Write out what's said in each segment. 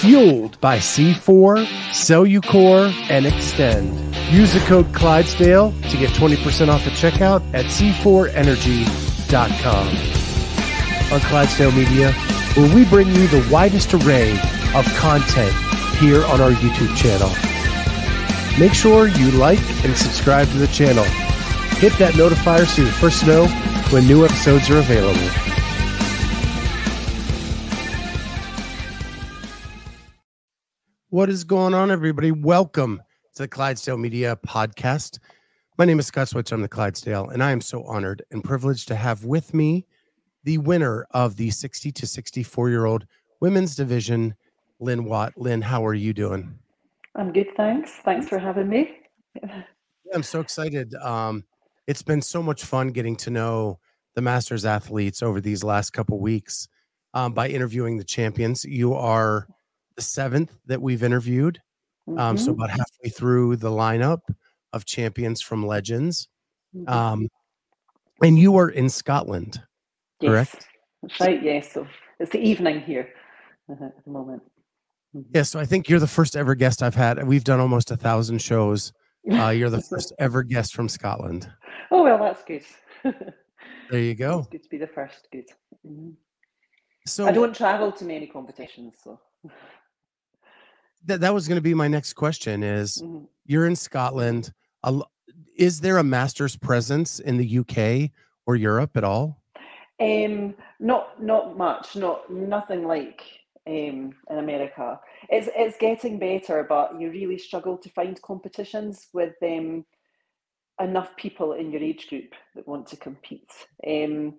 fueled by C4, Cellucor, and Xtend. Use the code Clydesdale to get 20% off at checkout at c4energy.com. On Clydesdale Media, where we bring you the widest array of content here on our YouTube channel. Make sure you like and subscribe to the channel. Hit that notifier so you're first to know when new episodes are available. What is going on, everybody? Welcome to the Clydesdale Media Podcast. My name is Scott Switzer. I'm the Clydesdale, and I am so honored and privileged to have with me the winner of the 60 to 64 year old women's division, Lynne Watt. Lynne, how are you doing? I'm good, thanks. Thanks for having me. I'm so excited. Um, it's been so much fun getting to know the Masters athletes over these last couple weeks um, by interviewing the champions. You are the seventh that we've interviewed. Um, so Mhm. about halfway through the lineup of champions from Legends. Mhm. Um, and you are in Scotland, correct? that's right. Yes, so it's the evening here uh, at the moment. Mhm. Yeah. So I think you're the first ever guest I've had. We've done almost a thousand shows. Uh, you're the first ever guest from Scotland. oh well, that's good. There you go. It's good to be the first. Good. Mhm. So I don't travel to many competitions, so that that was going to be my next question is Mhm. you're in Scotland. Is there a master's presence in the UK or Europe at all? Um, not not much, not nothing like um, in America. It's it's getting better, but you really struggle to find competitions with um, enough people in your age group that want to compete. Um,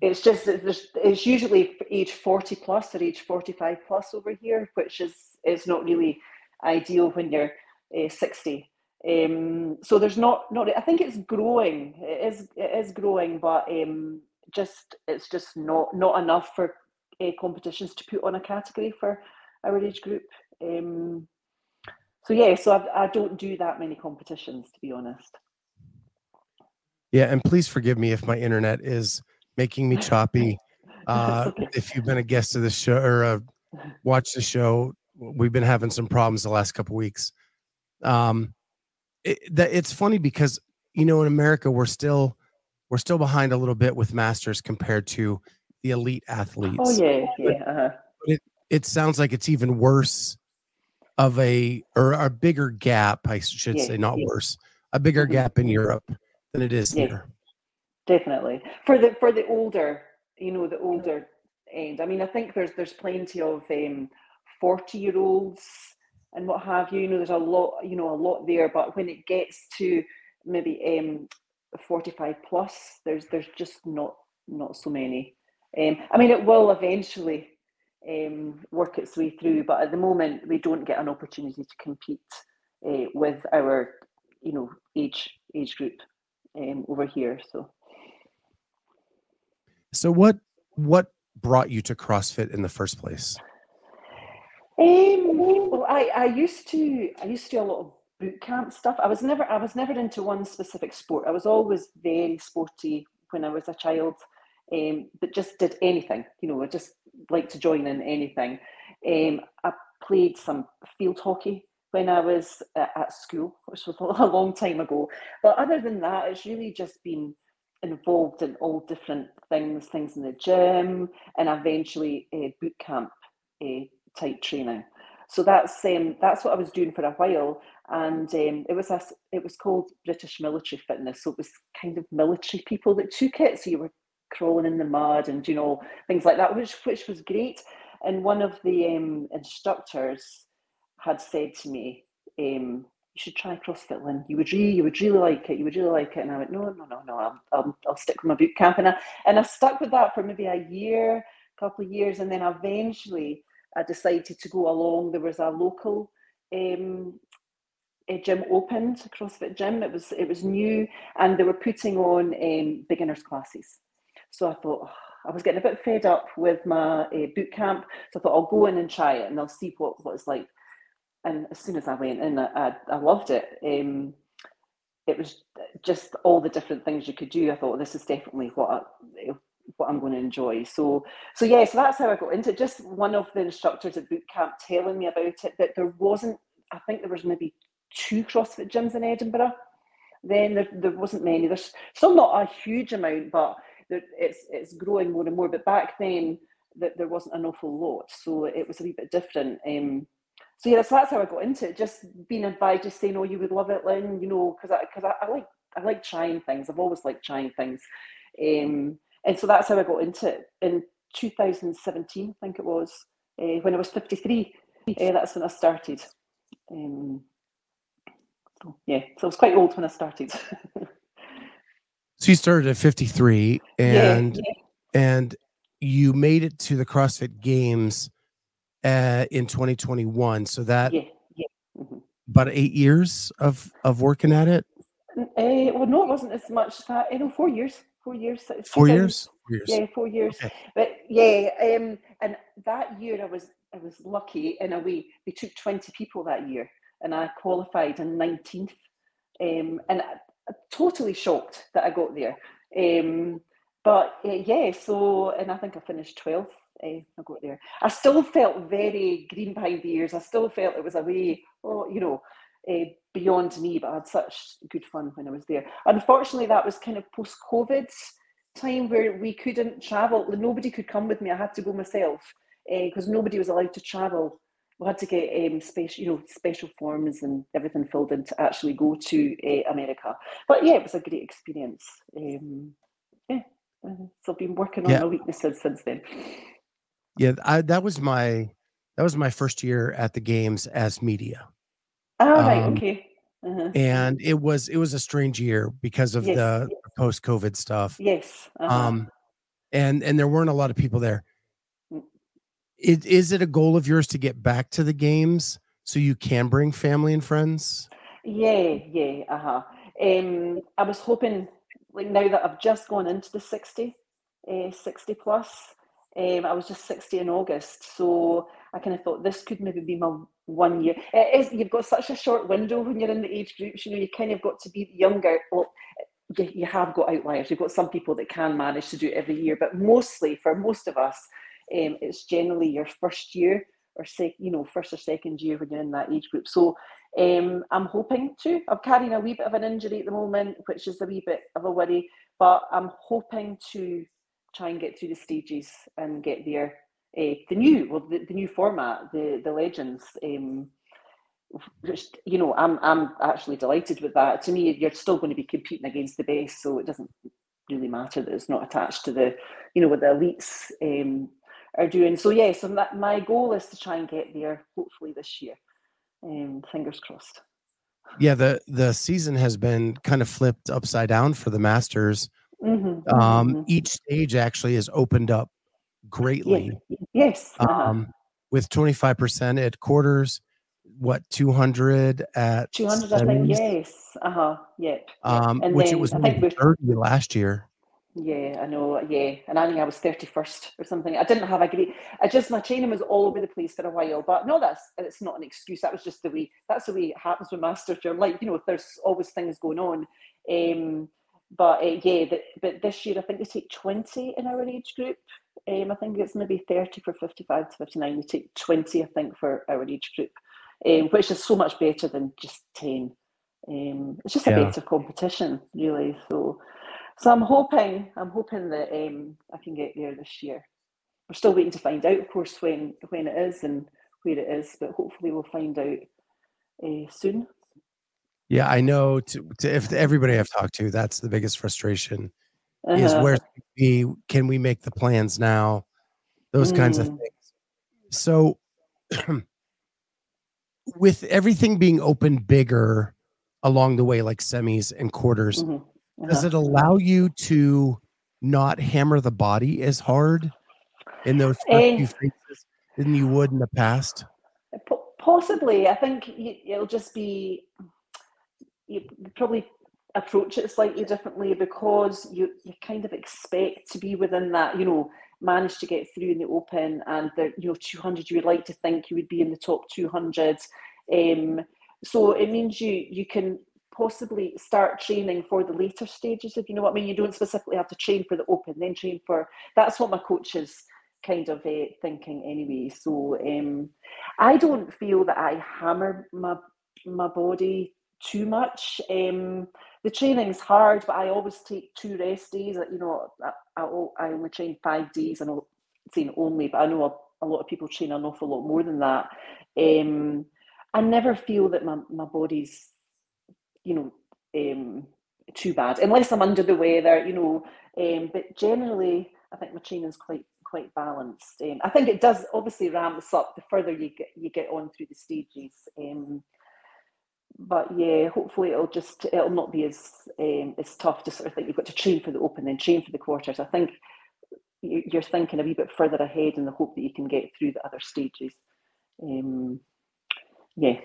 it's just it's usually age 40 plus or age 45 plus over here, which is is not really ideal when you're uh, 60. Um, so there's not not I think it's growing. It is it is growing, but um, just it's just not not enough for uh, competitions to put on a category for our age group. Um, so yeah, so I, I don't do that many competitions to be honest. Yeah, and please forgive me if my internet is making me choppy. Uh, if you've been a guest of the show or uh, watched the show, we've been having some problems the last couple weeks. Um, it, that it's funny because you know in America we're still we're still behind a little bit with masters compared to the elite athletes. Oh yeah, yeah. Uh-huh. It sounds like it's even worse of a or a bigger gap. I should Yeah, say, not yeah. worse, a bigger Mhm. gap in Europe than it is Yeah. here. Definitely for the for the older, you know, the older end. I mean, I think there's there's plenty of um, forty year olds and what have you. You know, there's a lot, you know, a lot there. But when it gets to maybe um, forty five plus, there's there's just not not so many. Um, I mean, it will eventually um, work its way through, but at the moment we don't get an opportunity to compete uh, with our, you know, age age group um, over here. So. So what what brought you to CrossFit in the first place? Um, well, I, I used to I used to do a lot of boot camp stuff. I was never I was never into one specific sport. I was always very sporty when I was a child, um, but just did anything. You know, I just like to join in anything. Um, I played some field hockey when I was at, at school, which was a long time ago. But other than that, it's really just been involved in all different things, things in the gym, and eventually uh, boot camp uh, type training. So that's um, that's what I was doing for a while, and um, it was a, it was called British Military Fitness. So it was kind of military people that took it. So you were crawling in the mud and you know things like that, which which was great. And one of the um, instructors had said to me, um, "You should try CrossFit, Lynne. You would really, you would really like it. You would really like it." And I went, "No, no, no, no. I'll, I'll, I'll stick with my boot camp." And I and I stuck with that for maybe a year, a couple of years, and then eventually I decided to go along. There was a local um, a gym opened, a CrossFit gym. It was it was new, and they were putting on um, beginners classes. So I thought "Oh, I was getting a bit fed up with my uh, boot camp. So I thought I'll go in and try it, and I'll see what what it's like. And as soon as I went in, I I, loved it. Um, it was just all the different things you could do. I thought this is definitely what I, what I'm going to enjoy. So, so yeah, so that's how I got into it. Just one of the instructors at boot camp telling me about it that there wasn't. I think there was maybe two CrossFit gyms in Edinburgh. Then there, there wasn't many. There's still not a huge amount, but there, it's it's growing more and more. But back then, that there wasn't an awful lot, so it was a wee bit different. Um, so yeah, so that's how I got into it. Just being advised, just saying, "Oh, you would love it, Lynne," you know, because I because I, I, like I like trying things. I've always liked trying things, um, and so that's how I got into it in 2017. I think it was uh, when I was 53. Uh, that's when I started. Um, so yeah, so I was quite old when I started. so you started at 53, and yeah, yeah. and you made it to the CrossFit Games uh, in 2021. So that yeah, yeah. Mm-hmm. about eight years of of working at it. Uh, well, no, it wasn't as much that. You know, four years. Four years. Four years. Four years. Yeah, four years. Okay. But yeah, um, and that year I was I was lucky in a way. They took 20 people that year, and I qualified in 19th. Um, and I, I'm totally shocked that I got there. Um, but uh, yeah, so and I think I finished 12th uh, I got there. I still felt very green behind the ears. I still felt it was a way, oh, you know, uh, beyond me, but I had such good fun when I was there. Unfortunately, that was kind of post COVID time where we couldn't travel. Nobody could come with me. I had to go myself because uh, nobody was allowed to travel. We had to get um, special, you know, special forms and everything filled in to actually go to uh, America. But yeah, it was a great experience. Um, yeah, so I've been working on yeah. my weaknesses since then. Yeah, I, that was my that was my first year at the games as media. Oh, right, um, okay. Uh-huh. And it was it was a strange year because of yes. the post COVID stuff. Yes. Uh-huh. Um, and and there weren't a lot of people there. Mm. It, is it a goal of yours to get back to the games so you can bring family and friends? Yeah, yeah, uh huh. Um, I was hoping, like now that I've just gone into the 60, uh, 60 plus, um, I was just 60 in August, so I kind of thought this could maybe be my one year. It is, you've got such a short window when you're in the age groups, you know, you kind of got to be younger. Well, you, you have got outliers. You've got some people that can manage to do it every year, but mostly for most of us, um, it's generally your first year or sec, you know, first or second year when you're in that age group. So um, I'm hoping to. I'm carrying a wee bit of an injury at the moment, which is a wee bit of a worry, but I'm hoping to try and get through the stages and get there. Uh, the new, well, the, the new format, the the legends. Um, just, you know, I'm I'm actually delighted with that. To me, you're still going to be competing against the best, so it doesn't really matter that it's not attached to the, you know, what the elites um, are doing. So yeah, so that, my goal is to try and get there, hopefully this year. Um, fingers crossed. Yeah, the the season has been kind of flipped upside down for the Masters. Mm-hmm, um, mm-hmm. Each stage actually has opened up greatly. Yes. Uh-huh. Um, with 25% at quarters, what, 200 at 200, I think, yes. Uh huh. Yep. Um, and which then, it was I think 30 last year. Yeah, I know. Yeah, and I think I was thirty first or something. I didn't have a great. I just my training was all over the place for a while. But no, that's it's not an excuse. That was just the way. That's the way it happens with master term. Like you know, there's always things going on. Um, but uh, yeah, the, but this year I think they take 20 in our age group. Um, I think it's maybe 30 for 55 to 59. They take 20, I think, for our age group, um, which is so much better than just 10. Um, it's just a yeah. better competition, really. So, so I'm hoping, I'm hoping that um, I can get there this year. We're still waiting to find out, of course, when when it is and where it is, but hopefully we'll find out uh, soon. Yeah, I know. To, to, if everybody I've talked to, that's the biggest frustration uh-huh. is where we can we make the plans now, those mm. kinds of mm. things. So, with everything being open bigger along the way, like semis and quarters, mm-hmm. uh-huh. does it allow you to not hammer the body as hard in those uh, few phases than you would in the past? Possibly, I think it'll just be you probably approach it slightly differently because you you kind of expect to be within that you know manage to get through in the open and the you know 200 you would like to think you would be in the top 200 um, so it means you you can possibly start training for the later stages, if you know what I mean. You don't specifically have to train for the open, then train for that's what my coach is kind of uh, thinking anyway. So um, I don't feel that I hammer my my body too much. Um, the training's hard, but I always take two rest days. You know, I, I, I only train five days, and I'm saying only, but I know a, a, lot of people train an awful lot more than that. Um, I never feel that my, my body's, you know, um, too bad, unless I'm under the weather, you know. Um, but generally, I think my training's quite quite balanced. Um, I think it does obviously ramps up the further you get you get on through the stages. Um, but yeah, hopefully it'll just it'll not be as um, as tough to sort of think you've got to train for the open then train for the quarters. I think you're thinking a wee bit further ahead in the hope that you can get through the other stages. Um, yeah,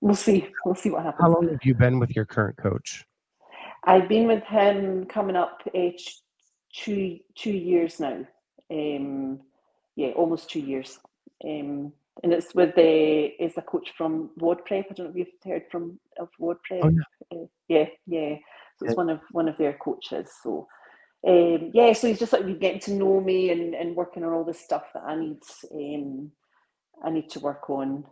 we'll see. We'll see what happens. How long have you been with your current coach? I've been with him coming up uh, two two years now. Um, yeah, almost two years. Um, and it's with the is a coach from WODprep. I don't know if you've heard from of WODprep. Oh, yeah. Uh, yeah, yeah. So it's yeah. one of one of their coaches. So um, yeah, so he's just like getting to know me and, and working on all the stuff that I need um, I need to work on.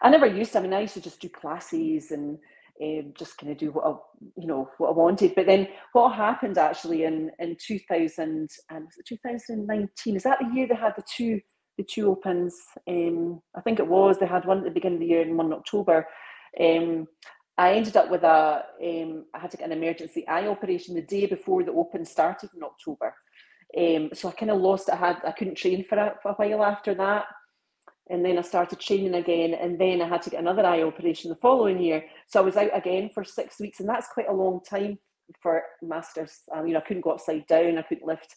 I never used to. I mean, I used to just do classes and um, just kind of do what I, you know what I wanted. But then what happened actually in in 2000 and was it 2019? Is that the year they had the two the two opens. Um, I think it was they had one at the beginning of the year and one in October. Um, I ended up with a. Um, I had to get an emergency eye operation the day before the open started in October. Um, so I kind of lost. I had I couldn't train for a, for a while after that, and then I started training again, and then I had to get another eye operation the following year. So I was out again for six weeks, and that's quite a long time for masters. I mean, I couldn't go upside down. I couldn't lift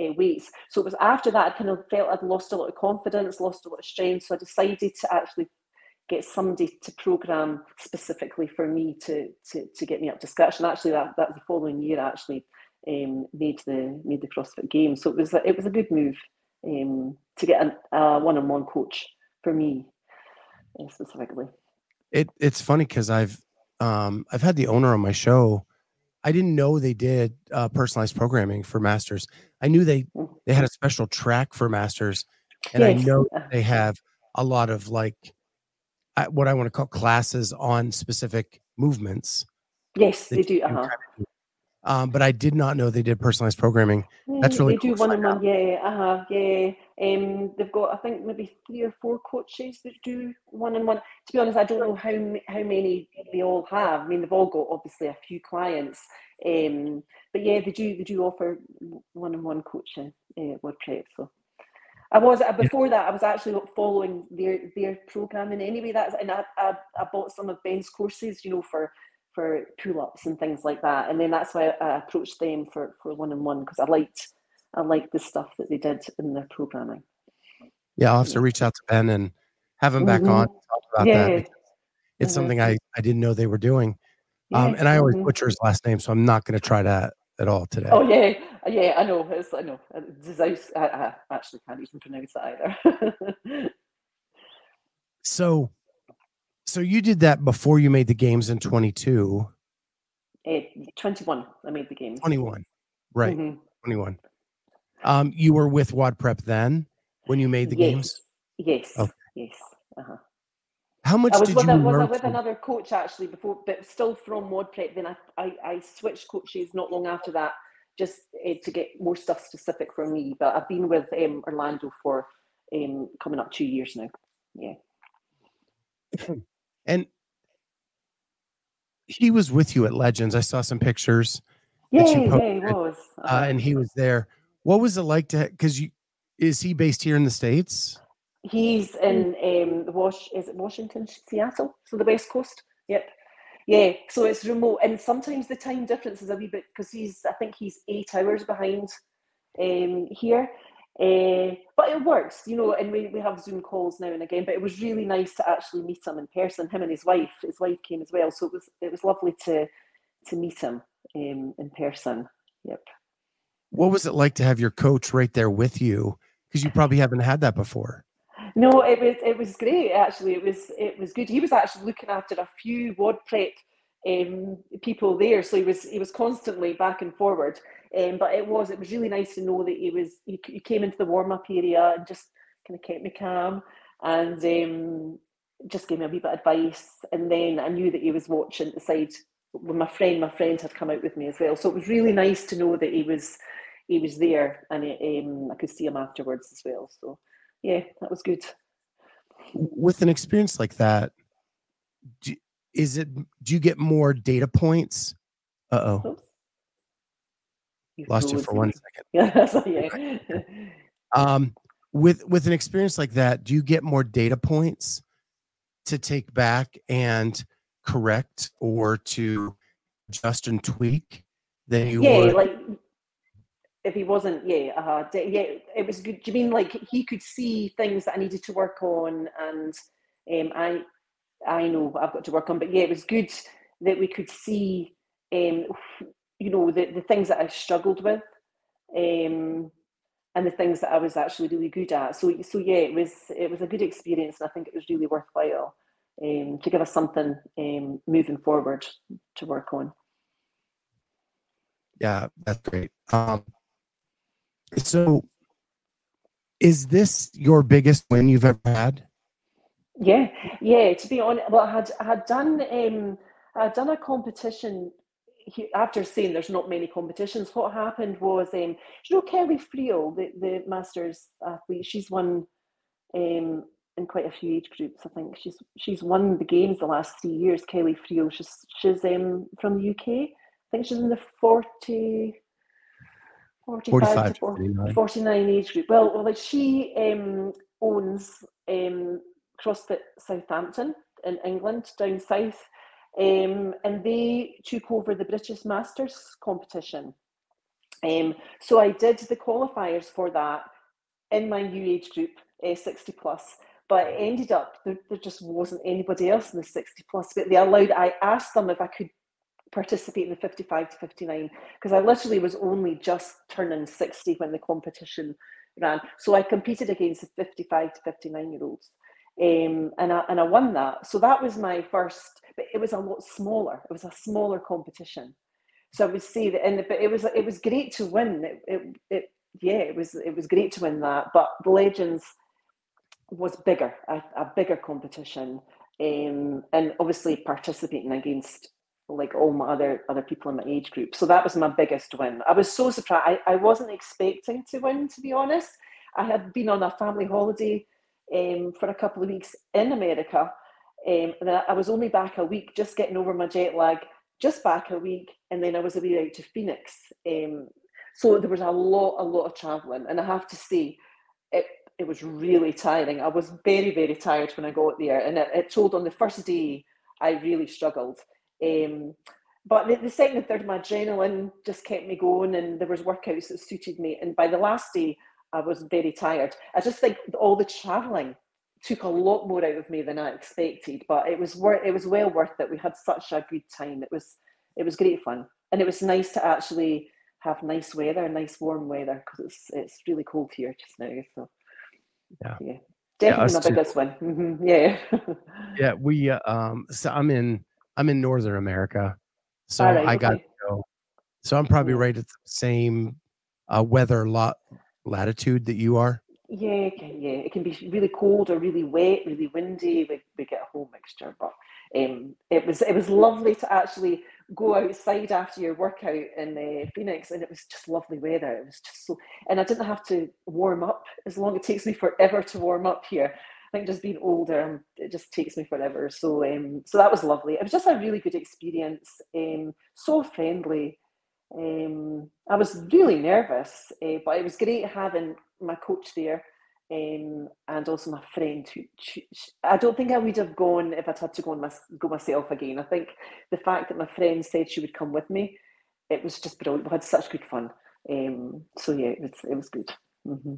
uh, weights. So it was after that I kind of felt I'd lost a lot of confidence, lost a lot of strength. So I decided to actually get somebody to program specifically for me to to, to get me up to scratch. And actually, that that was the following year. I actually um, made the made the CrossFit Games. So it was a, it was a good move um, to get a one on one coach for me uh, specifically. It it's funny because I've um, I've had the owner on my show I didn't know they did uh, personalized programming for masters. I knew they mm. they had a special track for masters, and yes. I know they have a lot of like what I want to call classes on specific movements. Yes, they do. Uh-huh. Um, but I did not know they did personalized programming. That's really they do one on one. Yeah, uh huh. Yeah, um, they've got I think maybe three or four coaches that do one on one. To be honest, I don't know how how many they all have. I mean, they've all got obviously a few clients, um, but yeah, they do they do offer one on one coaching uh, WODprep. So. I was uh, before that. I was actually following their their programming anyway. That's and I, I, I bought some of Ben's courses, you know, for for pull-ups and things like that. And then that's why I approached them for for one-on-one because I liked I liked the stuff that they did in their programming. Yeah, I'll have to reach out to Ben and have him back mm-hmm. on talk about yeah. that. It's mm-hmm. something I, I didn't know they were doing. Um, and I always mm-hmm. butcher his last name, so I'm not going to try that at all today. Oh yeah, yeah, I know. It's, I know. I, I actually can't even pronounce it either. so so you did that before you made the games in 22. Uh, 21. I made the games. 21. Right. Mm-hmm. 21. Um, you were with WODprep then when you made the yes. games? Yes. Okay. Yes. Uh-huh. How much I was did with you a, was I with another coach actually before, but still from WODprep. Then I, I, I switched coaches not long after that, just uh, to get more stuff specific for me. But I've been with um, Orlando for um, coming up two years now. Yeah. And he was with you at Legends. I saw some pictures. Yeah, yeah, he was. Uh, uh, and he was there. What was it like to? Because you is he based here in the states? He's in um, Wash. Is it Washington, Seattle? So the West Coast. Yep. Yeah. So it's remote, and sometimes the time difference is a wee bit because he's. I think he's eight hours behind um, here. Uh, but it works, you know, and we, we have Zoom calls now and again. But it was really nice to actually meet him in person. Him and his wife. His wife came as well, so it was it was lovely to to meet him um, in person. Yep. What was it like to have your coach right there with you? Because you probably haven't had that before. No, it was it was great actually. It was it was good. He was actually looking after a few WODprep um, people there. So he was he was constantly back and forward. Um, but it was it was really nice to know that he was he, he came into the warm up area and just kind of kept me calm and um, just gave me a wee bit of advice. And then I knew that he was watching the side with my friend. My friend had come out with me as well, so it was really nice to know that he was he was there and it, um, I could see him afterwards as well. So yeah, that was good. With an experience like that, do, is it do you get more data points? Uh oh. Lost you for one second. So, yeah. um, with with an experience like that, do you get more data points to take back and correct or to adjust and tweak than you yeah, would? like if he wasn't, yeah, uh, yeah, it was good. Do you mean like he could see things that I needed to work on, and um, I, I know I've got to work on, but yeah, it was good that we could see, um, you know, the the things that I struggled with, um, and the things that I was actually really good at. So, so yeah, it was it was a good experience, and I think it was really worthwhile um, to give us something um, moving forward to work on. Yeah, that's great. Um, so, is this your biggest win you've ever had? Yeah, yeah. To be honest, well, I had I had done um, I had done a competition after saying there's not many competitions. What happened was, um, you know, Kelly Friel, the the Masters athlete, she's won um, in quite a few age groups. I think she's she's won the games the last three years. Kelly Friel, she's she's um, from the UK. I think she's in the 40, 45 to 49. 49 age group. Well, well, like she um, owns um, CrossFit Southampton in England, down south, um, and they took over the British Masters competition. Um, so I did the qualifiers for that in my new age group, uh, 60 plus. But it ended up there, there just wasn't anybody else in the 60 plus. But they allowed. I asked them if I could participate in the 55 to 59 because I literally was only just turning 60 when the competition ran. So I competed against the 55 to 59 year olds. Um, and I and I won that. So that was my first, but it was a lot smaller. It was a smaller competition. So I would say that, and but it was it was great to win. It, it, it yeah, it was it was great to win that. But the Legends was bigger, a, a bigger competition, um, and obviously participating against like all my other other people in my age group. So that was my biggest win. I was so surprised. I, I wasn't expecting to win, to be honest. I had been on a family holiday um, for a couple of weeks in America. Um, and I was only back a week, just getting over my jet lag, just back a week, and then I was away out to Phoenix. Um, so there was a lot, a lot of traveling, and I have to say, it it was really tiring. I was very, very tired when I got there, and it, it told on the first day I really struggled. Um, but the, the, second and third, my adrenaline just kept me going, and there was workouts that suited me. And by the last day, I was very tired. I just think all the travelling took a lot more out of me than I expected. But it was worth. It was well worth it. We had such a good time. It was it was great fun, and it was nice to actually have nice weather, nice warm weather, because it's it's really cold here just now. So yeah, yeah. Definitely yeah, my biggest one. Mm-hmm. Yeah. yeah, we uh, um so I'm in I'm in Northern America, so right, I got to go. So I'm probably right at the same uh, weather lot latitude that you are. Yeah, yeah, it can be really cold or really wet, really windy. We, we get a whole mixture, but um, it was it was lovely to actually go outside after your workout in uh, Phoenix, and it was just lovely weather. It was just so, and I didn't have to warm up as long. It takes me forever to warm up here. I think just being older, um, it just takes me forever. So, um, so that was lovely. It was just a really good experience. Um, so friendly. Um, I was really nervous, uh, but it was great having my coach there. Um, and also my friend who, I don't think I would have gone if I'd had to go my, go myself again. I think the fact that my friend said she would come with me, it was just brilliant. We had such good fun. Um, so yeah, it was it was good. Mm-hmm.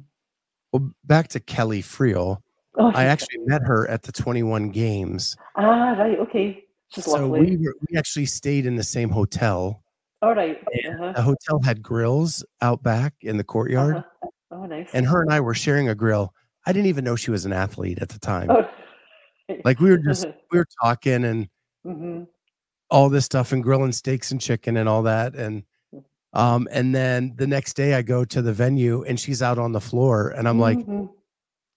Well, back to Kelly Friel. Oh, I actually met her at the 21 games. Ah, right. Okay. Just so lovely. we were, we actually stayed in the same hotel. All right. uh-huh. The hotel had grills out back in the courtyard. Uh-huh. Oh, nice. And her and I were sharing a grill. I didn't even know she was an athlete at the time. Oh. Like we were just we were talking and mm-hmm. all this stuff and grilling steaks and chicken and all that. And Mm. um, and then the next day I go to the venue and she's out on the floor and I'm like, Mhm.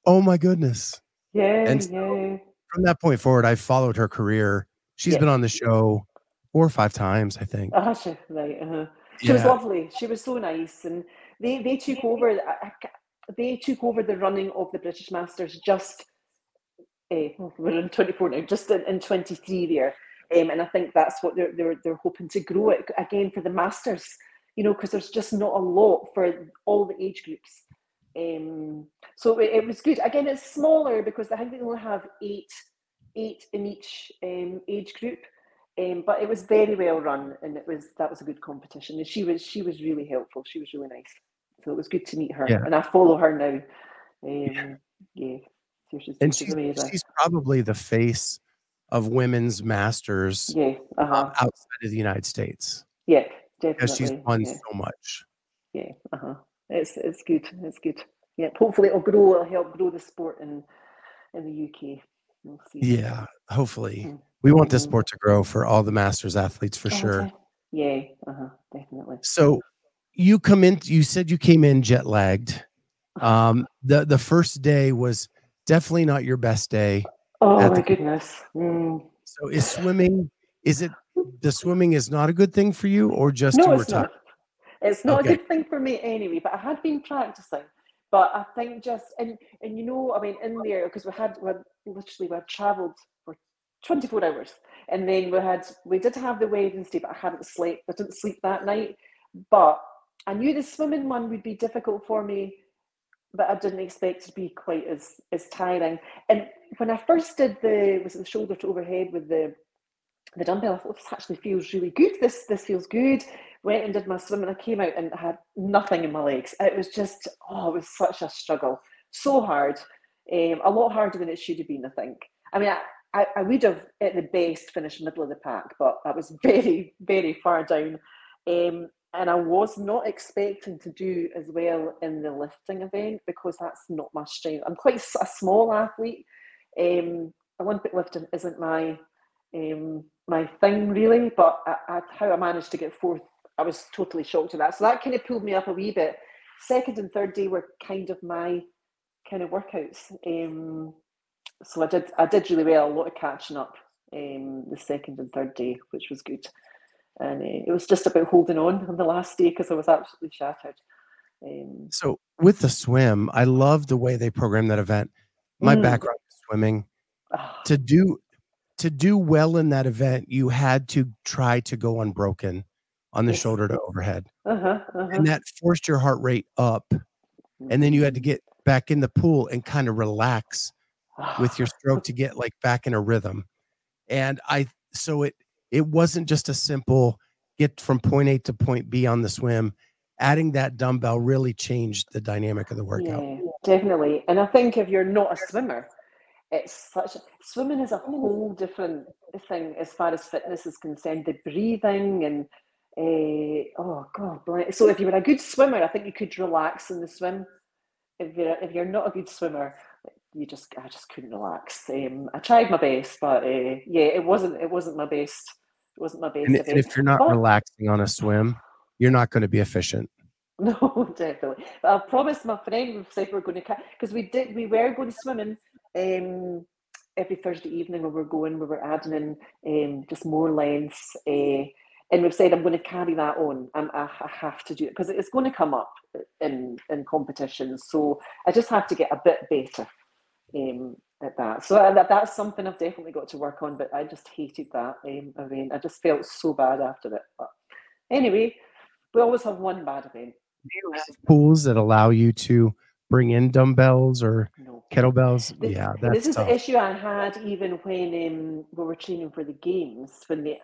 oh my goodness. yeah, and so-. From that point forward, I've followed her career. She's Yeah. been on the show four or five times, I think. Ah, she, right. Uh-huh. She was lovely. She was so nice, and they they took over. I- I ca- They took over the running of the British Masters just. Uh, we're in twenty four now, just in, in twenty three there, um, and I think that's what they're they're they're hoping to grow it again for the Masters. You know, because there's just not a lot for all the age groups. Um, so it, it was good. Again, it's smaller because I think they only have eight eight in each um, age group. Um, but it was very well run, and it was that was a good competition. And she was she was really helpful. She was really nice. So it was good to meet her, Yeah. and I follow her now. Um, yeah, so she's, And she's she's, she's probably the face of women's masters yeah, uh um, huh. outside of the United States Yeah, definitely. because she's won yeah, so much. yeah, uh huh. It's it's good. It's good. Yeah, hopefully it'll grow. It'll help grow the sport in in the UK. We'll see. Yeah, hopefully. Mm. We want this sport to grow for all the masters athletes for sure. Yeah, uh huh. Definitely. So you come in you said you came in jet lagged. Um the the first day was definitely not your best day. Oh my goodness. Mm. So is swimming is it the swimming is not a good thing for you or just no, you were it's not. It's not Okay. a good thing for me anyway. But I had been practicing. But I think just and and you know, I mean, in there because we had we had literally we had travelled for twenty four hours, and then we had we did have the Wednesday, but I hadn't slept. I didn't sleep that night. But I knew the swimming one would be difficult for me, but I didn't expect to be quite as as tiring. And when I first did the was the shoulder to overhead with the the dumbbell, I thought this actually feels really good. This this feels good. Went and did my swim, and I came out and I had nothing in my legs. It was just oh, it was such a struggle, so hard, um, a lot harder than it should have been. I think. I mean, I, I would have at the best finished middle of the pack, but I was very very far down, um, and I was not expecting to do as well in the lifting event because that's not my strength. I'm quite a small athlete. Um, Olympic lifting isn't my um, my thing really, but I, I, how I managed to get fourth, I was totally shocked at that. So that kind of pulled me up a wee bit. Second and third day were kind of my kind of workouts. Um, so I did I did really well, a lot of catching up um, the second and third day, which was good. And uh, it was just about holding on on the last day because I was absolutely shattered. Um, So with the swim, I love the way they program that event. My Mm. background is swimming. ah, To do to do well in that event, you had to try to go unbroken on the Yes. shoulder to overhead. uh-huh, uh-huh. And that forced your heart rate up. And then you had to get back in the pool and kind of relax with your stroke to get like back in a rhythm. And I so it it wasn't just a simple get from point A to point B on the swim. Adding that dumbbell really changed the dynamic of the workout. Yeah, definitely. And I think if you're not a swimmer, it's such swimming is a whole different thing as far as fitness is concerned. The breathing and uh, oh god, so if you were a good swimmer, I think you could relax in the swim. If you're if you're not a good swimmer, you just I just couldn't relax. Um, I tried my best, but uh, yeah, it wasn't it wasn't my best. It wasn't my best. And, and if you're not But- relaxing on a swim, you're not going to be efficient. No, definitely. But I promised my friend we said we are going to because we did we were going swimming um every Thursday evening when we were going we were adding in um just more lengths uh, and we've said I'm going to carry that on. I'm, I, I have to do it because it's going to come up in in competitions. So I just have to get a bit better um, at that. So that, that's something I've definitely got to work on. But I just hated that um, event. I just felt so bad after it. But anyway, we always have one bad event. Pools that allow you to bring in dumbbells or No. kettlebells. This, yeah, this that's is tough. the issue I had even when um, we were training for the games, when they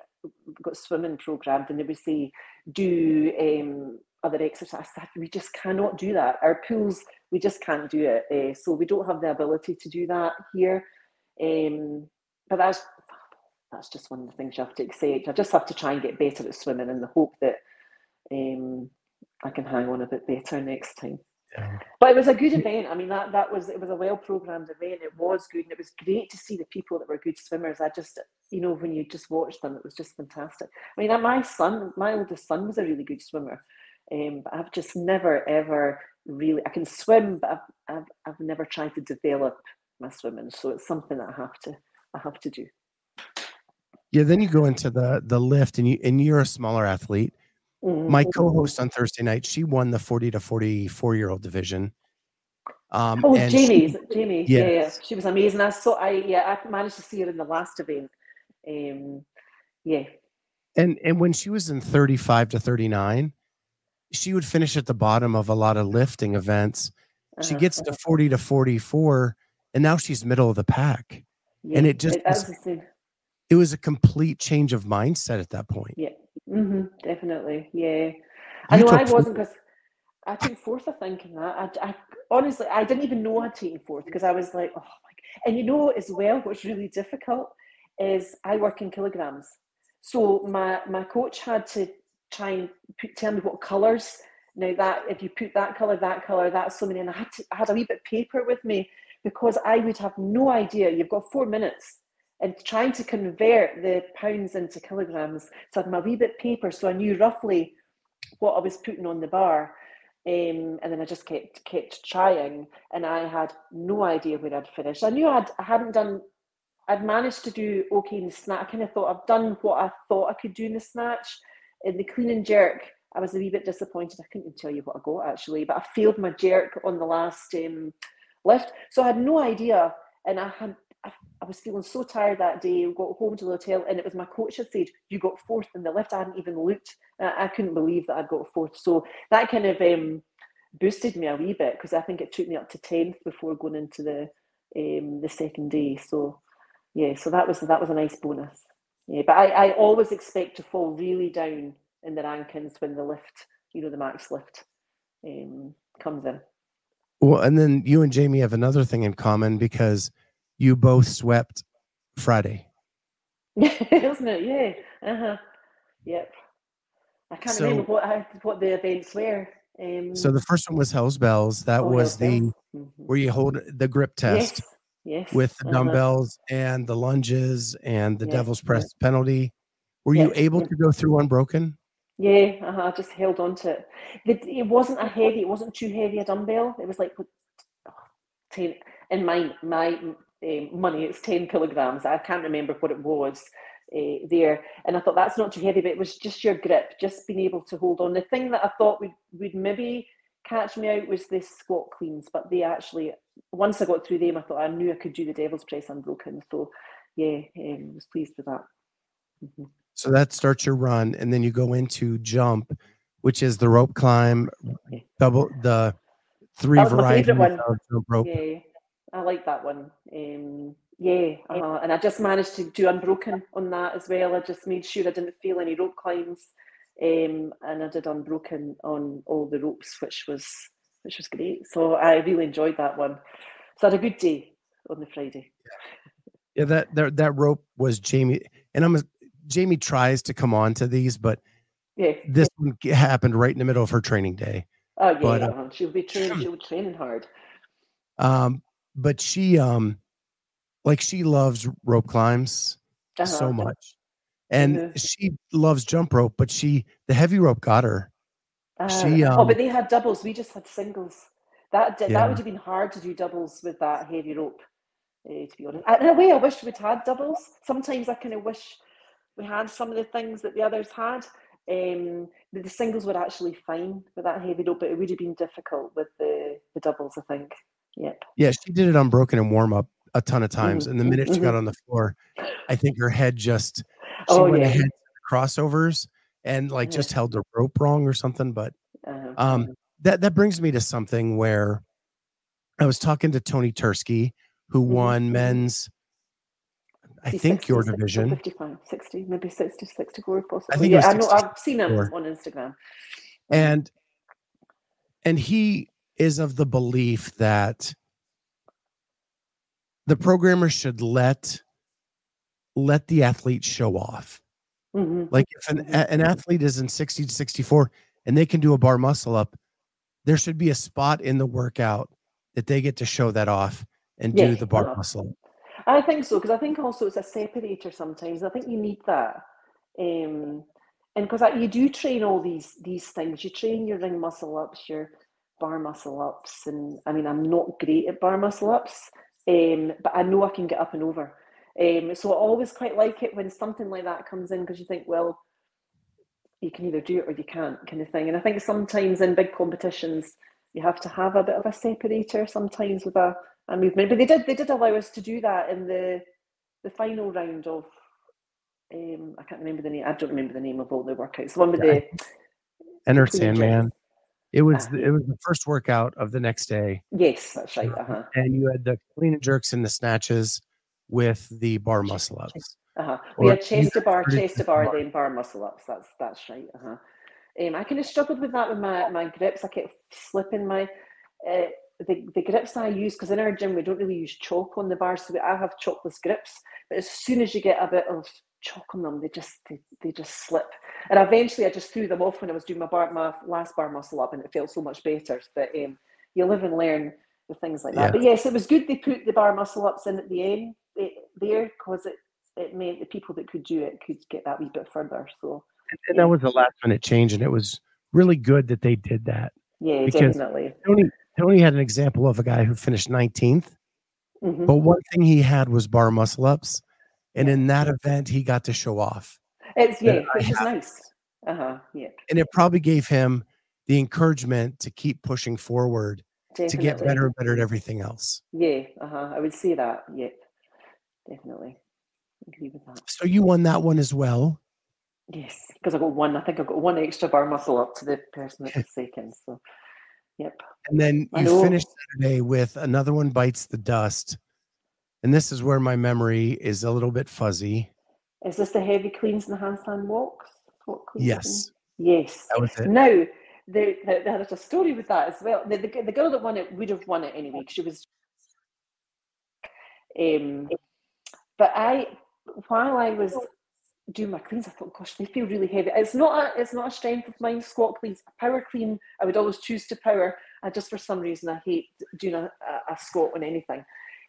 got swimming programmed and they would say, do um, other exercise. I we just cannot do that. Our pools, we just can't do it. Uh, so we don't have the ability to do that here. Um, but that's that's just one of the things you have to accept. I just have to try and get better at swimming in the hope that um, I can hang on a bit better next time. Yeah. But it was a good event. I mean, that that was it was a well programmed event. It was good, and it was great to see the people that were good swimmers. I just you know, when you just watch them, it was just fantastic. I mean, my son, my oldest son was a really good swimmer. Um, but I've just never ever really I can swim, but I've, I've, I've never tried to develop my swimming. So it's something that I have to I have to do. Yeah, then you go into the the lift and you and you're a smaller athlete. Mm-hmm. My co-host on Thursday night, she won the 40 to 44 year old division. Um, oh, Jamie, she, Jamie, yes. yeah, yeah, she was amazing. I saw, I yeah, I managed to see her in the last event. Um, yeah, and and when she was in 35 to 39, she would finish at the bottom of a lot of lifting events. Uh-huh. She gets to 40 to 44, and now she's middle of the pack. Yeah, and it just it, was, it was a complete change of mindset at that point. Yeah, mm-hmm, definitely. Yeah, you I know I wasn't because I took fourth. I think in that. I, I honestly, I didn't even know I'd taken fourth because I was like, oh my. And you know, as well, what's really difficult is I work in kilograms. So my my coach had to try and put, tell me what colours. Now that if you put that colour, that colour, that's so many, and I had to, I had a wee bit of paper with me because I would have no idea. You've got four minutes and trying to convert the pounds into kilograms. So I had my wee bit paper, so I knew roughly what I was putting on the bar. Um, and then I just kept kept trying, and I had no idea where I'd finish. I knew I'd I hadn't done. I'd managed to do okay in the snatch. I kind of thought I've done what I thought I could do in the snatch. In the clean and jerk, I was a wee bit disappointed. I couldn't even tell you what I got actually, but I failed my jerk on the last um, lift, so I had no idea. And I had I, I, was feeling so tired that day. We got home to the hotel, and it was my coach had said, "You got fourth in the lift." I hadn't even looked. I, I couldn't believe that I'd got fourth. So that kind of um, boosted me a wee bit because I think it took me up to tenth before going into the um, the second day. So yeah, so that was that was a nice bonus. Yeah, but I, I always expect to fall really down in the rankings when the lift, you know, the max lift um, comes in. Well, and then you and Jamie have another thing in common because you both swept Friday. Isn't it? Yeah. Uh-huh. Yep. I can't so, remember what what the events were. Um, so the first one was Hell's Bells. That oh, was the mm-hmm. where you hold the grip test yes. Yes. with the uh-huh. dumbbells and the lunges and the yes. devil's press yes. penalty. Were you able to go through unbroken? Yeah, uh-huh. I just held on to it. It wasn't a heavy, it wasn't too heavy a dumbbell. It was like oh, 10 in my my um, money, it's 10 kilograms. I can't remember what it was uh, there. And I thought that's not too heavy, but it was just your grip, just being able to hold on. The thing that I thought would, would maybe catch me out was this squat cleans, but they actually, once I got through them, I thought I knew I could do the devil's press unbroken. So yeah, um, was pleased with that. Mm-hmm. So that starts your run, and then you go into jump, which is the rope climb, double the three varieties of jump rope. Yeah. I like that one. Um, yeah, uh-huh. and I just managed to do unbroken on that as well. I just made sure I didn't feel any rope climbs, um, and I did unbroken on all the ropes, which was which was great. So I really enjoyed that one. So I had a good day on the Friday. Yeah, that that, that rope was Jamie, and I'm a, Jamie tries to come on to these, but yeah, this one happened right in the middle of her training day. Oh yeah, but, uh, she'll be training. She'll be training hard. Um, but she um like she loves rope climbs uh-huh. so much and mm-hmm. she loves jump rope but she the heavy rope got her uh, she um, oh but they had doubles we just had singles that that yeah. would have been hard to do doubles with that heavy rope uh, to be honest in a way i wish we'd had doubles sometimes i kind of wish we had some of the things that the others had um, the, the, singles were actually fine with that heavy rope but it would have been difficult with the the doubles i think Yep. Yeah, she did it unbroken and warm up a ton of times. Mm-hmm. And the minute mm-hmm. she got mm-hmm. on the floor, I think her head just oh, yeah. ahead crossovers and like yeah. just held the rope wrong or something. But uh-huh. um that that brings me to something where I was talking to Tony Tursky, who mm-hmm. won men's I think 60, your division 55, 60, maybe 60, 64 possibly. I think yeah, I know I've seen him on Instagram. And and he is of the belief that the programmer should let let the athlete show off. Mm-hmm. Like if an, an athlete is in 60 to 64 and they can do a bar muscle up, there should be a spot in the workout that they get to show that off and yeah, do the bar uh, muscle. I think so because I think also it's a separator sometimes. I think you need that, um, and because you do train all these these things. You train your ring muscle ups, your bar muscle ups, and I mean I'm not great at bar muscle ups, um, but I know I can get up and over. Um, so I always quite like it when something like that comes in because you think, well, you can either do it or you can't, kind of thing. And I think sometimes in big competitions you have to have a bit of a separator sometimes with a, a movement. But they did they did allow us to do that in the the final round of um, I can't remember the name. I don't remember the name of all the workouts. The one with the Enter Sandman. It was uh, it was the first workout of the next day. Yes, that's right. Uh-huh. And you had the clean and jerks and the snatches with the bar muscle ups. Uh-huh. We had chest to bar, chest to bar, then bar muscle ups. That's that's right. Uh-huh. Um, I kind of struggled with that with my, my grips. I kept slipping my uh, the, the grips I use because in our gym we don't really use chalk on the bars, so I have chalkless grips. But as soon as you get a bit of chalk on them, they just they, they just slip. And eventually, I just threw them off when I was doing my bar my last bar muscle up, and it felt so much better. But um, you live and learn with things like that. Yeah. But yes, it was good they put the bar muscle ups in at the end eh, there because it it meant the people that could do it could get that wee bit further. So and that was a last minute change, and it was really good that they did that. Yeah, definitely. Tony Tony had an example of a guy who finished 19th, mm-hmm. but one thing he had was bar muscle ups, and in that event he got to show off. It's yeah, which is nice. Uh huh. Yeah. And it probably gave him the encouragement to keep pushing forward definitely. to get better and better at everything else. Yeah. Uh huh. I would say that. Yep. Definitely. agree with that. So you won that one as well. Yes, because I got one. I think I got one extra bar muscle up to the person that was second. So, yep. And then you finished Saturday with another one bites the dust, and this is where my memory is a little bit fuzzy. Is this the heavy cleans and the handstand walks? yes. Yes. That was it. Now, there, there, there's a story with that as well. The, the, the girl that won it would have won it anyway. Because she was. Um, but I, while I was doing my cleans, I thought, gosh, they feel really heavy. It's not a, it's not a strength of mine. Squat cleans, power clean. I would always choose to power. I just for some reason I hate doing a, a, a squat on anything.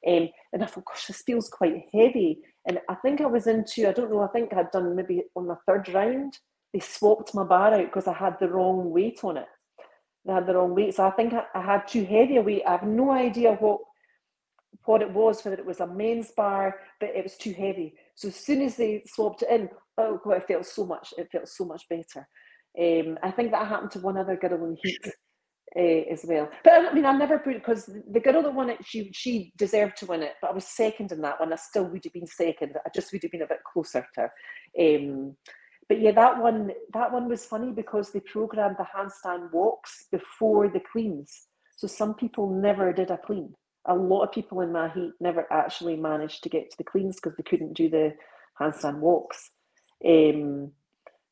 Um, and I thought, gosh, this feels quite heavy. And I think I was into, I don't know, I think I'd done maybe on the third round, they swapped my bar out because I had the wrong weight on it. They had the wrong weight. So I think I, I had too heavy a weight. I have no idea what what it was, whether it was a men's bar, but it was too heavy. So as soon as they swapped it in, oh god, it felt so much. It felt so much better. Um, I think that happened to one other girl in heat uh, as well. But I mean, I never put because the girl that won it, she she deserved to win it. But I was second in that one. I still would have been second. I just would have been a bit closer to her. Um, but yeah, that one that one was funny because they programmed the handstand walks before the cleans. So some people never did a clean a lot of people in my heat never actually managed to get to the cleans because they couldn't do the handstand walks. Um,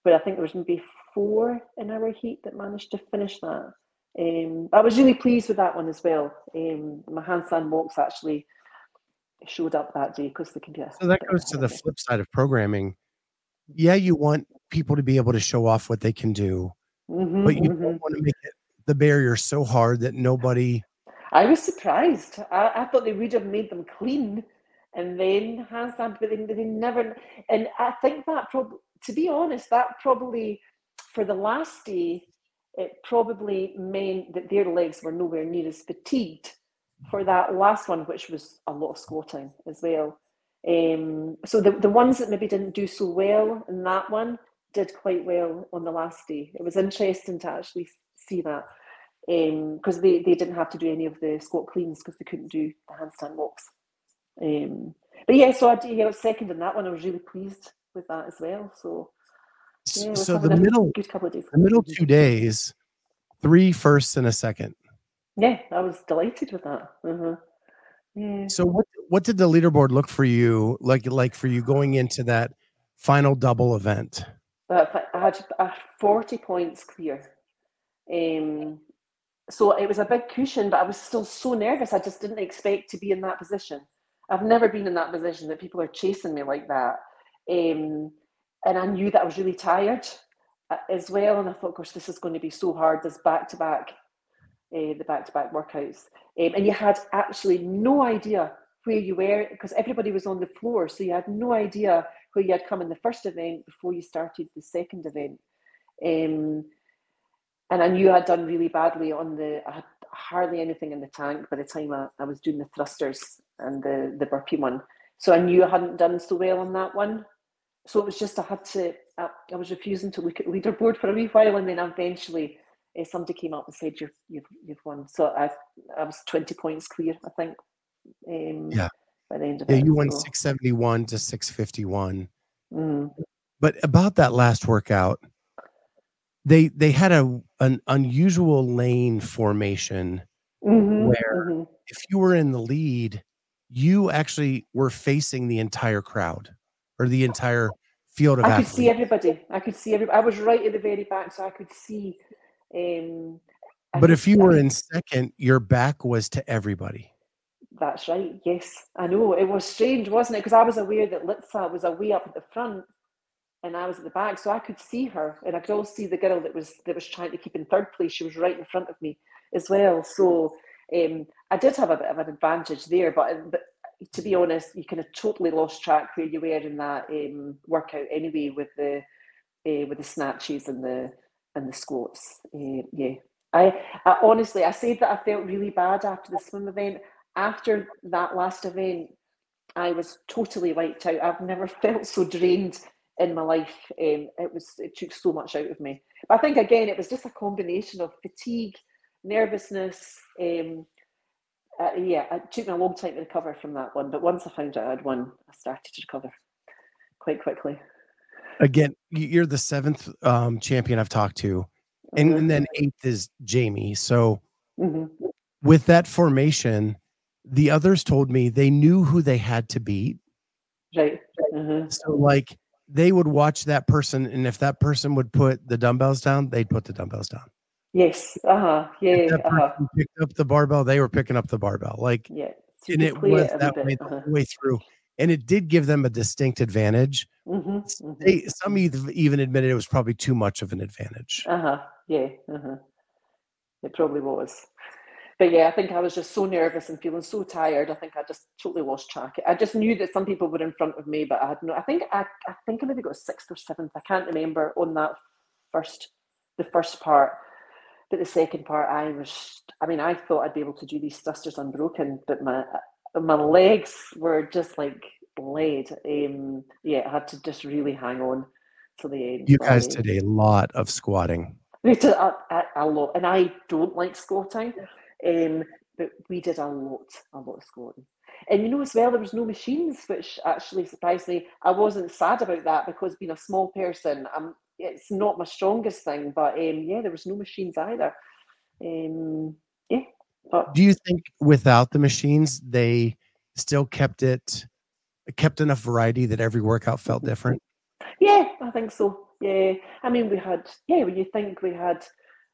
but I think there was maybe four in our heat that managed to finish that. Um, I was really pleased with that one as well. Um, my handstand walks actually showed up that day because they can be. So that goes to the flip side of programming. Yeah, you want people to be able to show off what they can do, mm-hmm, but you mm-hmm. don't want to make it the barrier so hard that nobody I was surprised. I, I thought they would have made them clean and then handstand, but they, they never. And I think that probably, to be honest, that probably for the last day, it probably meant that their legs were nowhere near as fatigued for that last one, which was a lot of squatting as well. Um, so the, the ones that maybe didn't do so well in that one did quite well on the last day. It was interesting to actually see that because um, they, they didn't have to do any of the squat cleans because they couldn't do the handstand walks. Um, but yeah, so I, did yeah, I was second in that one. I was really pleased with that as well. So yeah, so the middle good couple of days. The middle two days, three firsts and a second. Yeah, I was delighted with that. Uh-huh. Yeah. So what what did the leaderboard look for you like like for you going into that final double event? Uh, I had uh, forty points clear. Um, so it was a big cushion, but I was still so nervous. I just didn't expect to be in that position. I've never been in that position that people are chasing me like that. Um, and I knew that I was really tired uh, as well. And I thought, gosh, this is going to be so hard. This back to back, the back to back workouts. Um, and you had actually no idea where you were because everybody was on the floor, so you had no idea where you had come in the first event before you started the second event. Um, and I knew I'd done really badly on the. I had hardly anything in the tank by the time I, I was doing the thrusters and the the burpee one. So I knew I hadn't done so well on that one. So it was just I had to. I, I was refusing to look at leaderboard for a wee while, and then eventually uh, somebody came up and said you've you've you've won. So I I was twenty points clear, I think. Um, yeah. By the end of yeah, it, you won so. six seventy one to six fifty one. Mm. But about that last workout, they they had a an unusual lane formation Mhm, where mhm. if you were in the lead, you actually were facing the entire crowd or the entire field of I could see everybody. I could see everybody. I was right at the very back, so I could see. Um, I but could if you see- were in second, your back was to everybody. That's right. Yes, I know. It was strange, wasn't it? Because I was aware that Litsa was away up at the front, and I was at the back, so I could see her, and I could also see the girl that was that was trying to keep in third place. She was right in front of me as well. So um, I did have a bit of an advantage there, but but to be honest, you kind of totally lost track where you were in that um, workout anyway with the uh, with the snatches and the and the squats. Uh, yeah, I, I honestly I said that I felt really bad after the swim event. After that last event, I was totally wiped out. I've never felt so drained in my life. Um, it was it took so much out of me. But I think again, it was just a combination of fatigue, nervousness. Um, uh, yeah, it took me a long time to recover from that one. But once I found out I had won, I started to recover quite quickly. Again, you're the seventh um, champion I've talked to, and, Mhm, and then eighth is Jamie. So mhm. with that formation, the others told me they knew who they had to beat. right. mhm. So like they would watch that person, and if that person would put the dumbbells down, they'd put the dumbbells down. Yes. Uh huh. Yeah. If that Uh huh. picked up the barbell, they were picking up the barbell. Like, Yeah. And it was it a wee that way Uh-huh. whole way through. And it did give them a distinct advantage. Mhm, mhm. They some even admitted it was probably too much of an advantage. Uh huh. Yeah. Uh huh. It probably was. But yeah, I think I was just so nervous and feeling so tired. I think I just totally lost track. I just knew that some people were in front of me, but I had no. I think I, I think I maybe got sixth or seventh. I can't remember on that first, the first part. But the second part, I was. I mean, I thought I'd be able to do these thrusters unbroken, but my my legs were just like lead. Um, yeah, I had to just really hang on to the end. You guys did a lot of squatting. we did a, a, a lot, and I don't like squatting, um, but we did a lot, a lot of squatting. And you know, as well, there was no machines, which actually surprised me. I wasn't sad about that because being a small person, um, it's not my strongest thing. But um, yeah, there was no machines either. Um, yeah, but Do you think without the machines, they still kept it kept enough variety that every workout felt different? Yeah, I think so. Yeah, I mean, we had yeah. When you think we had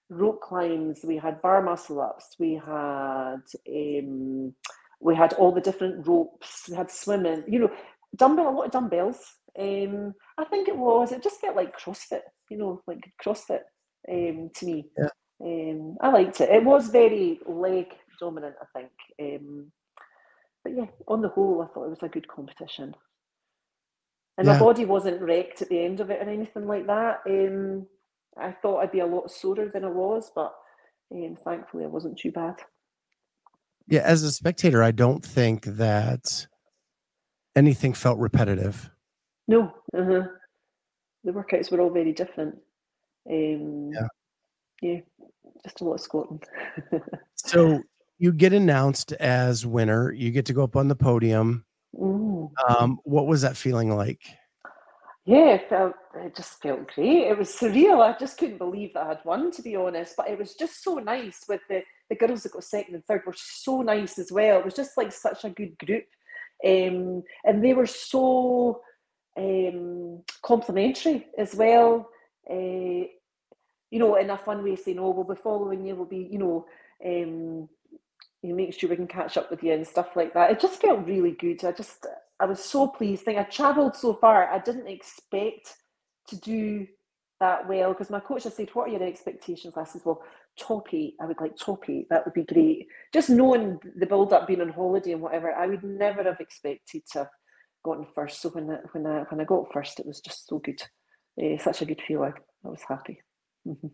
rope climbs, we had bar muscle ups, we had um, we had all the different ropes, we had swimming. You know, dumbbell a lot of dumbbells. Um, I think it was. It just felt like CrossFit. You know, like CrossFit um, to me. Yeah. Um, I liked it. It was very leg dominant. I think. Um, but yeah, on the whole, I thought it was a good competition. And Yeah. my body wasn't wrecked at the end of it or anything like that. Um, I thought I'd be a lot sorer than I was, but um, thankfully I wasn't too bad. Yeah, as a spectator, I don't think that anything felt repetitive. No, uh-huh. the workouts were all very different. Um, Yeah. yeah, just a lot of squatting. So you get announced as winner. You get to go up on the podium. Um, what was that feeling like? Yeah, it felt it just felt great. It was surreal. I just couldn't believe that I had won, to be honest. But it was just so nice with the the girls that got second and third were so nice as well. It was just like such a good group, um, and they were so um, complimentary as well. Uh, you know, in a fun way, saying, "Oh, we'll be following you. We'll be, you know." Um, you make sure we can catch up with you and stuff like that. It just felt really good. I just, I was so pleased. Think I travelled so far. I didn't expect to do that well because my coach has said, "What are your expectations?" I said, "Well, top eight. I would like top eight. That would be great." Just knowing the build up, being on holiday and whatever, I would never have expected to have gotten first. So when I, when I when I got first, it was just so good, uh, such a good feeling. I was happy. Mm-hmm.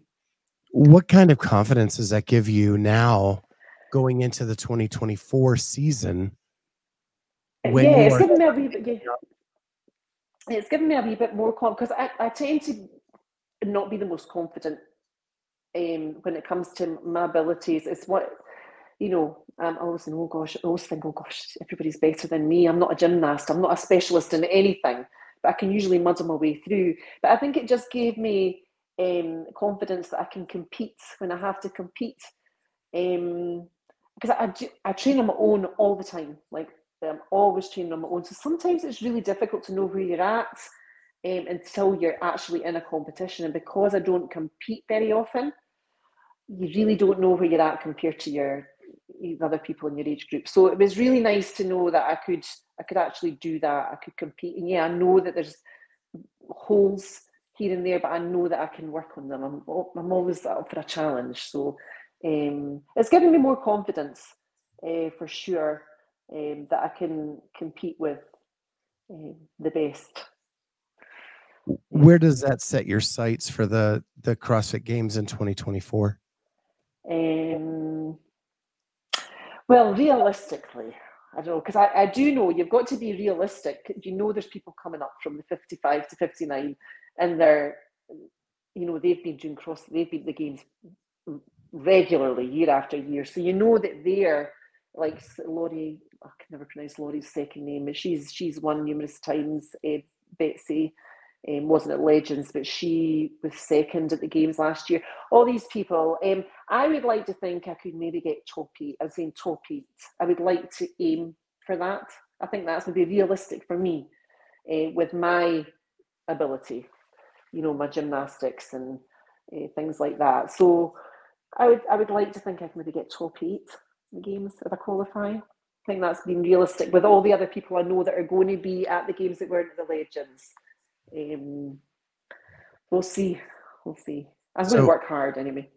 What kind of confidence does that give you now, going into the 2024 season? When yeah, it's given me a wee bit. Yeah. It's given me a wee bit more confidence because I, I tend to not be the most confident um, when it comes to my abilities. It's what you know. Um, I always think, oh gosh, I always think, oh gosh, everybody's better than me. I'm not a gymnast. I'm not a specialist in anything, but I can usually muddle my way through. But I think it just gave me um, confidence that I can compete when I have to compete. Um, because I, I train on my own all the time. Like I'm always training on my own. So sometimes it's really difficult to know where you're at um, until you're actually in a competition. And because I don't compete very often, you really don't know where you're at compared to your other people in your age group. So it was really nice to know that I could I could actually do that. I could compete. And yeah, I know that there's holes here and there, but I know that I can work on them. I'm I'm always up for a challenge. So um, it's given me more confidence uh, for sure um, that I can compete with uh, the best. Where does that set your sights for the the CrossFit Games in 2024? Um, well, realistically, I don't know because I, I do know you've got to be realistic. You know, there's people coming up from the 55 to 59, and they're, you know, they've been doing cross, they've been the games regularly year after year. So you know that they're like Laurie, I can never pronounce Laurie's second name, but she's she's won numerous times. Uh, Betsy um, wasn't at Legends, but she was second at the games last year. All these people, um, I would like to think I could maybe get top eight. I was saying top eight. I would like to aim for that. I think that's would be realistic for me uh, with my ability, you know, my gymnastics and uh, things like that. So I would I would like to think I can maybe get top eight in the games if I qualify. I think that's been realistic with all the other people I know that are going to be at the games that weren't the legends. Um, we'll see. We'll see. I'm so, going to work hard anyway.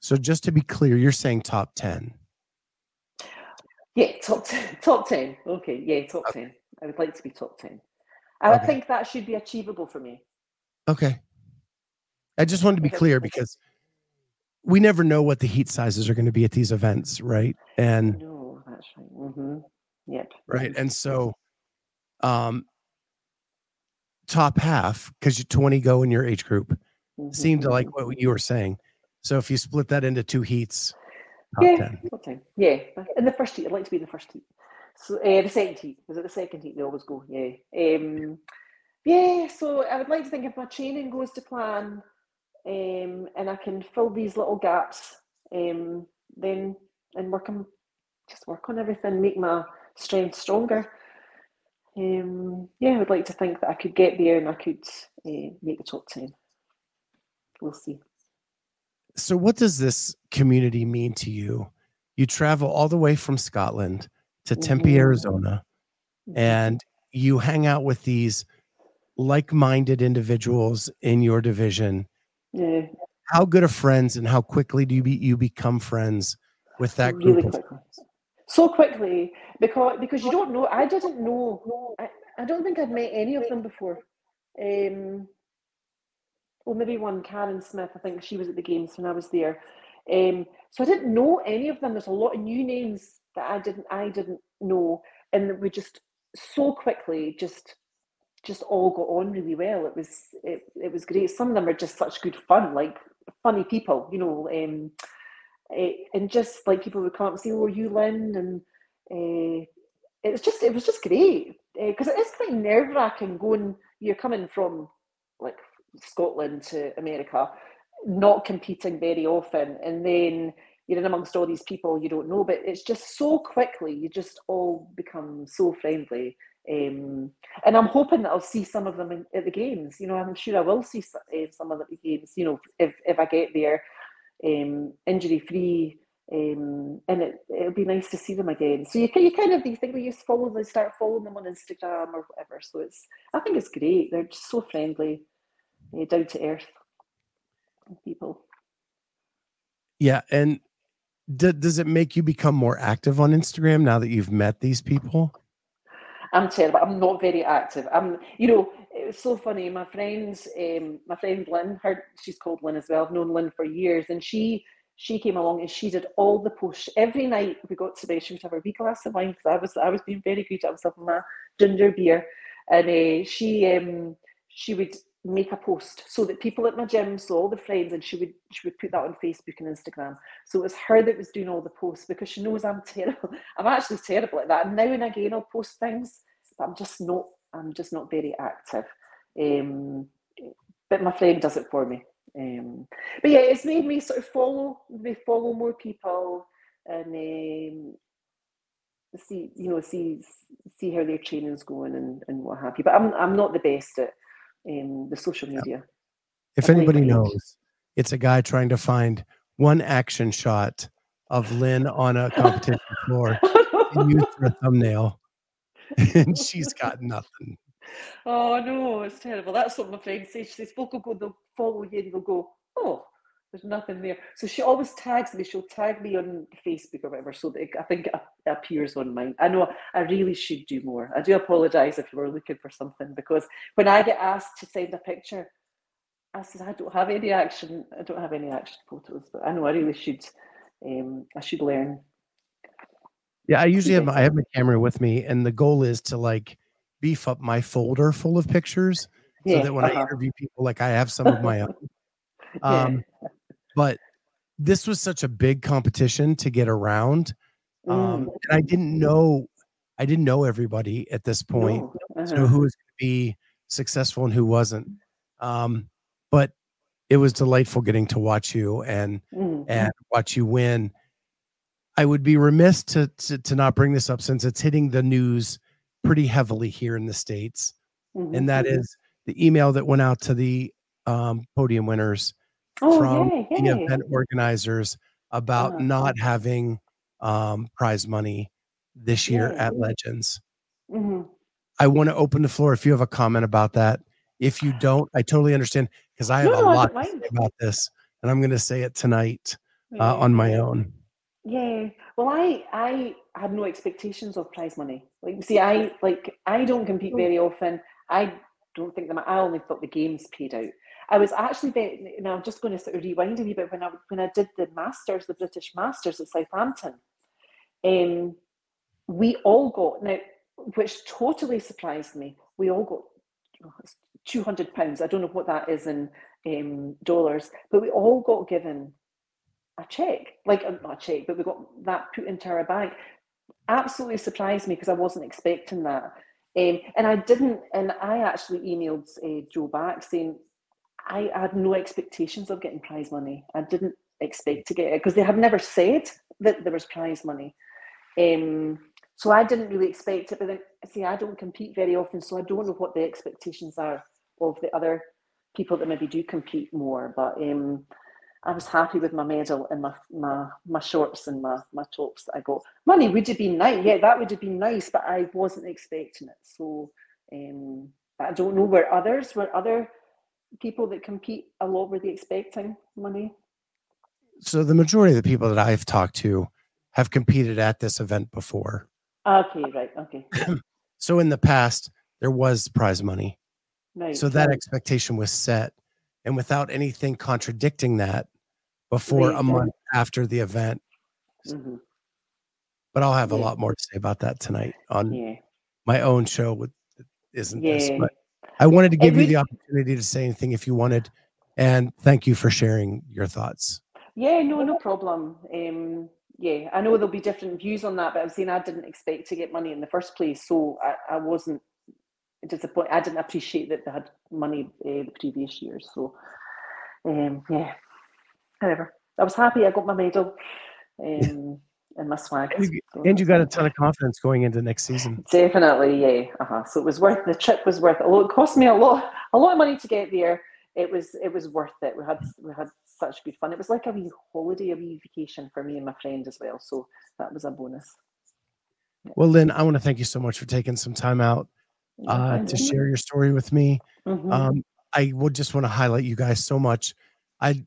So just to be clear, you're saying top ten. Yeah, top ten. Top ten. Okay, yeah, top okay. ten. I would like to be top ten. I okay. think that should be achievable for me. Okay. I just wanted to be clear because we never know what the heat sizes are going to be at these events, right? And no, that's right. Mm-hmm. Yep. Right, and so, um, top half because you 20 go in your age group mm-hmm. seemed to like what you were saying. So if you split that into two heats, yeah, 10. yeah, in the first heat, I'd like to be in the first heat. So uh, the second heat was it the second heat? They always go, yeah, um, yeah. So I would like to think if my training goes to plan, um, and I can fill these little gaps, um, then and work on just work on everything, make my strength stronger. Um, yeah, I would like to think that I could get there and I could uh, make the top ten. We'll see. So, what does this community mean to you? You travel all the way from Scotland to Tempe, mm-hmm. Arizona, mm-hmm. and you hang out with these like-minded individuals in your division yeah. How good are friends and how quickly do you be, you become friends with that group? Really quickly. So quickly because because you don't know. I didn't know. I, I don't think I'd met any of them before. Um, well, maybe one Karen Smith. I think she was at the games when I was there. Um, so I didn't know any of them. There's a lot of new names that I didn't I didn't know, and we just so quickly just just all got on really well. It was it, it was great. Some of them are just such good fun, like funny people, you know, um, uh, and just like people would come up and say, "Oh, you Lynne?" and uh, it was just it was just great because uh, it is quite nerve wracking going. You're coming from like Scotland to America, not competing very often, and then you're in amongst all these people you don't know. But it's just so quickly you just all become so friendly um, and I'm hoping that I'll see some of them in, at the games. You know, I'm sure I will see some, uh, some of the games. You know, if if I get there, um, injury free, um, and it it'll be nice to see them again. So you you kind of you think we used to follow them, start following them on Instagram or whatever. So it's I think it's great. They're just so friendly. uh, down to earth people. Yeah, and d- does it make you become more active on Instagram now that you've met these people? I'm terrible. I'm not very active. I'm, you know, it was so funny. My friends, um, my friend Lynn, her, she's called Lynn as well. I've known Lynn for years, and she she came along and she did all the posts every night. We got to bed. She would have a wee glass of wine because I was I was being very good. I was having my ginger beer, and uh, she um, she would make a post so that people at my gym saw all the friends and she would she would put that on Facebook and Instagram. So it was her that was doing all the posts because she knows I'm terrible. I'm actually terrible at that. And now and again I'll post things, but I'm just not I'm just not very active. Um, but my friend does it for me. Um, but yeah, it's made me sort of follow me follow more people and um, see you know see see how their training's going and, and what have you. But I'm I'm not the best at in the social media. If anybody knows, it's a guy trying to find one action shot of Lynne on a competition floor and use for a thumbnail, and she's got nothing. Oh no, it's terrible. That's what my friend says. She says, "Folk will go, they'll follow you, and they'll go, oh, there's nothing there." So she always tags me. She'll tag me on Facebook or whatever, so that I think it appears on mine. I know I really should do more. I do apologise if you were looking for something because when I get asked to send a picture, I said I don't have any action. I don't have any action photos, but I know I really should. Um, I should learn. Yeah, I usually have my, I have my camera with me, and the goal is to like beef up my folder full of pictures yeah, so that when uh-huh. I interview people, like I have some of my own. Um, yeah. But this was such a big competition to get around. Um, mm. and I didn't know, I didn't know everybody at this point. No. Uh-huh. So who was going to be successful and who wasn't. Um, but it was delightful getting to watch you and mm. and watch you win. I would be remiss to, to, to not bring this up since it's hitting the news pretty heavily here in the states, mm-hmm. and that mm-hmm. the email that went out to the um, podium winners oh, from yay, yay. the event organizers about uh-huh. not having um, prize money this year yay. at Legends. Mm-hmm. I want to open the floor if you have a comment about that. If you don't, I totally understand because I have no, a lot about this, and I'm going to say it tonight uh, on my own. Yeah. Well, I I had no expectations of prize money. Like, see, I like I don't compete oh. very often. I don't think that I only thought the games paid out. I was actually very, know, I'm just going to sort of rewind a wee bit when I when I did the Masters, the British Masters at Southampton. Um, we all got now, which totally surprised me. We all got two hundred pounds. I don't know what that is in um, dollars, but we all got given a check, like uh, not a check, but we got that put into our bank. Absolutely surprised me because I wasn't expecting that. Um, and I didn't, and I actually emailed uh, Joe back saying I had no expectations of getting prize money. I didn't expect to get it because they had never said that there was prize money. Um, so I didn't really expect it. But then, see, I don't compete very often, so I don't know what the expectations are of the other people that maybe do compete more. But um, I was happy with my medal and my my my shorts and my my tops that I got. Money would have been nice, yeah, that would have been nice, but I wasn't expecting it. So, um, I don't know where others, where other people that compete a lot were they expecting money. So the majority of the people that I've talked to have competed at this event before. Okay, right, okay. so in the past, there was prize money. Right. So that expectation was set, and without anything contradicting that, before a month after the event. Mm-hmm. But I'll have yeah. a lot more to say about that tonight on yeah. my own show. With isn't yeah. this? But I wanted to give you the opportunity to say anything if you wanted, and thank you for sharing your thoughts. Yeah, no, no problem. Um, yeah, I know there'll be different views on that, but I'm saying I didn't expect to get money in the first place, so I, I wasn't disappointed. I didn't appreciate that they had money uh, the previous years. So, um, yeah, however, I was happy I got my medal um, and my swag. And you, so, and you got a ton of confidence going into next season. Definitely, yeah. Uh-huh. So it was worth the trip was worth it. Although it cost me a lot, a lot of money to get there. It was it was worth it. We had we had such good fun. It was like a wee holiday, a wee vacation for me and my friend as well. So that was a bonus. Yeah. Well, Lynne, I want to thank you so much for taking some time out uh, to share your story with me. Mm-hmm. Um, I would just want to highlight you guys so much. I,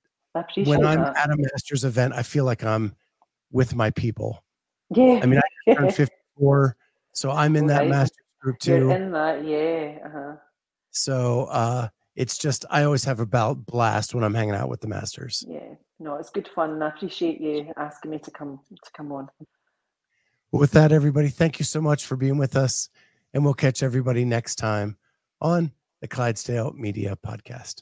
when I'm that. at a Masters event, I feel like I'm with my people. yeah. I mean, I turned 54, so I'm in that Right. Masters group You're too. in that, yeah. Uh-huh. So uh, it's just I always have a blast when I'm hanging out with the Masters. Yeah. No, it's good fun. I appreciate you asking me to come to come on. With that, everybody, thank you so much for being with us, and we'll catch everybody next time on the Clydesdale Media Podcast.